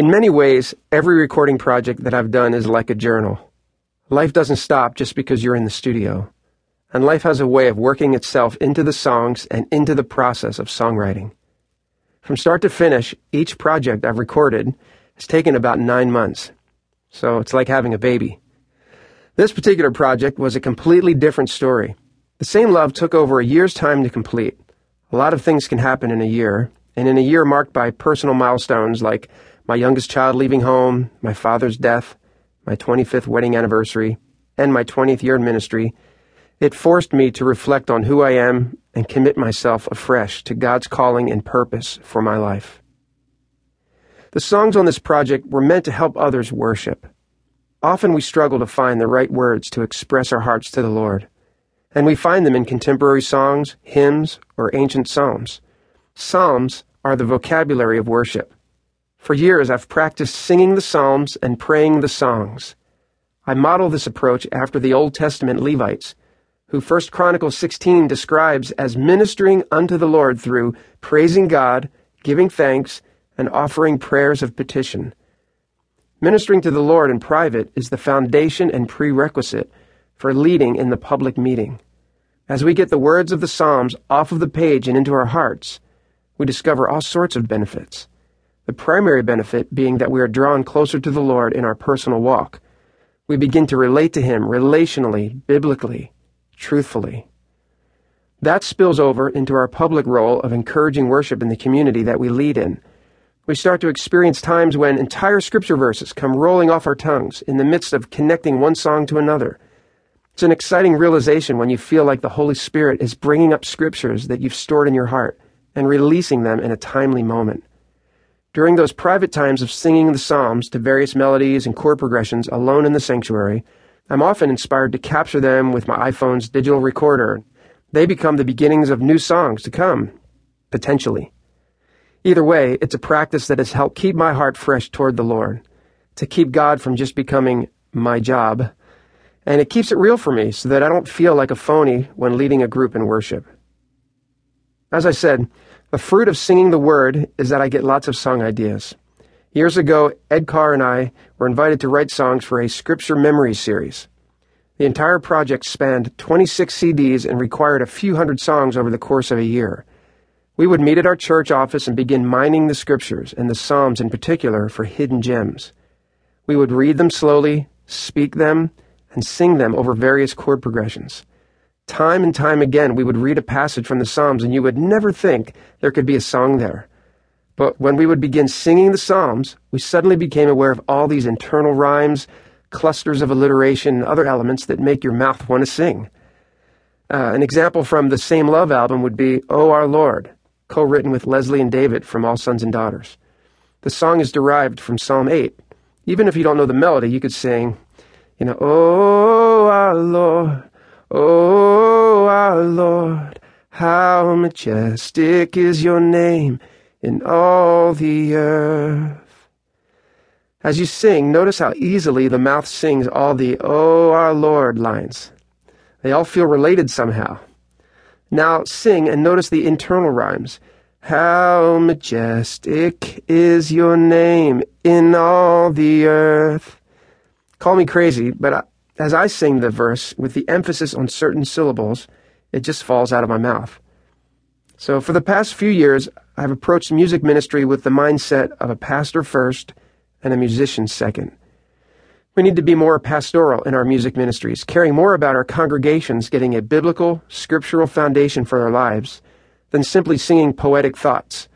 In many ways, every recording project that I've done is like a journal. Life doesn't stop just because you're in the studio. And life has a way of working itself into the songs and into the process of songwriting. From start to finish, each project I've recorded has taken about nine months. So it's like having a baby. This particular project was a completely different story. The same love took over a year's time to complete. A lot of things can happen in a year, and in a year marked by personal milestones like my youngest child leaving home, my father's death, my 25th wedding anniversary, and my 20th year in ministry, it forced me to reflect on who I am and commit myself afresh to God's calling and purpose for my life. The songs on this project were meant to help others worship. Often we struggle to find the right words to express our hearts to the Lord, and we find them in contemporary songs, hymns, or ancient psalms. Psalms are the vocabulary of worship. For years, I've practiced singing the psalms and praying the songs. I model this approach after the Old Testament Levites who 1 Chronicles 16 describes as ministering unto the Lord through praising God, giving thanks, and offering prayers of petition. Ministering to the Lord in private is the foundation and prerequisite for leading in the public meeting. As we get the words of the Psalms off of the page and into our hearts, we discover all sorts of benefits. The primary benefit being that we are drawn closer to the Lord in our personal walk. We begin to relate to Him relationally, biblically, truthfully. That spills over into our public role of encouraging worship in the community that we lead in. We start to experience times when entire scripture verses come rolling off our tongues in the midst of connecting one song to another. It's an exciting realization when you feel like the Holy Spirit is bringing up scriptures that you've stored in your heart and releasing them in a timely moment. During those private times of singing the Psalms to various melodies and chord progressions alone in the sanctuary, I'm often inspired to capture them with my iPhone's digital recorder. They become the beginnings of new songs to come, potentially. Either way, it's a practice that has helped keep my heart fresh toward the Lord, to keep God from just becoming my job. And it keeps it real for me so that I don't feel like a phony when leading a group in worship. As I said, the fruit of singing the word is that I get lots of song ideas. Years ago, Ed Kerr and I were invited to write songs for a scripture memory series. The entire project spanned 26 CDs and required a few hundred songs over the course of a year. We would meet at our church office and begin mining the scriptures, and the Psalms in particular, for hidden gems. We would read them slowly, speak them, and sing them over various chord progressions. Time and time again, we would read a passage from the Psalms, and you would never think there could be a song there. But when we would begin singing the Psalms, we suddenly became aware of all these internal rhymes, clusters of alliteration, and other elements that make your mouth want to sing. Uh, an example from the Same Love album would be Oh Our Lord, co written with Leslie and David from All Sons and Daughters. The song is derived from Psalm 8. Even if you don't know the melody, you could sing, you know, Oh our Lord, Oh our Lord, how majestic is your name in all the earth. As you sing, notice how easily the mouth sings all the Oh our Lord lines. They all feel related somehow. Now sing and notice the internal rhymes. How majestic is your name in all the earth. Call me crazy, but as I sing the verse with the emphasis on certain syllables, it just falls out of my mouth. So for the past few years, I've approached music ministry with the mindset of a pastor first and a musician second. We need to be more pastoral in our music ministries, caring more about our congregations getting a biblical, scriptural foundation for their lives than simply singing poetic thoughts.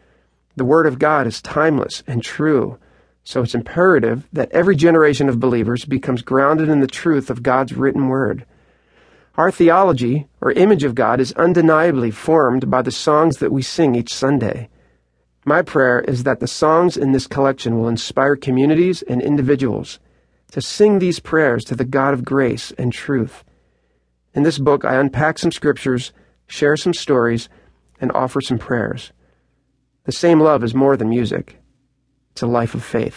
The Word of God is timeless and true, so it's imperative that every generation of believers becomes grounded in the truth of God's written Word. Our theology, or image of God, is undeniably formed by the songs that we sing each Sunday. My prayer is that the songs in this collection will inspire communities and individuals to sing these prayers to the God of grace and truth. In this book, I unpack some scriptures, share some stories, and offer some prayers. The same love is more than music, it's a life of faith.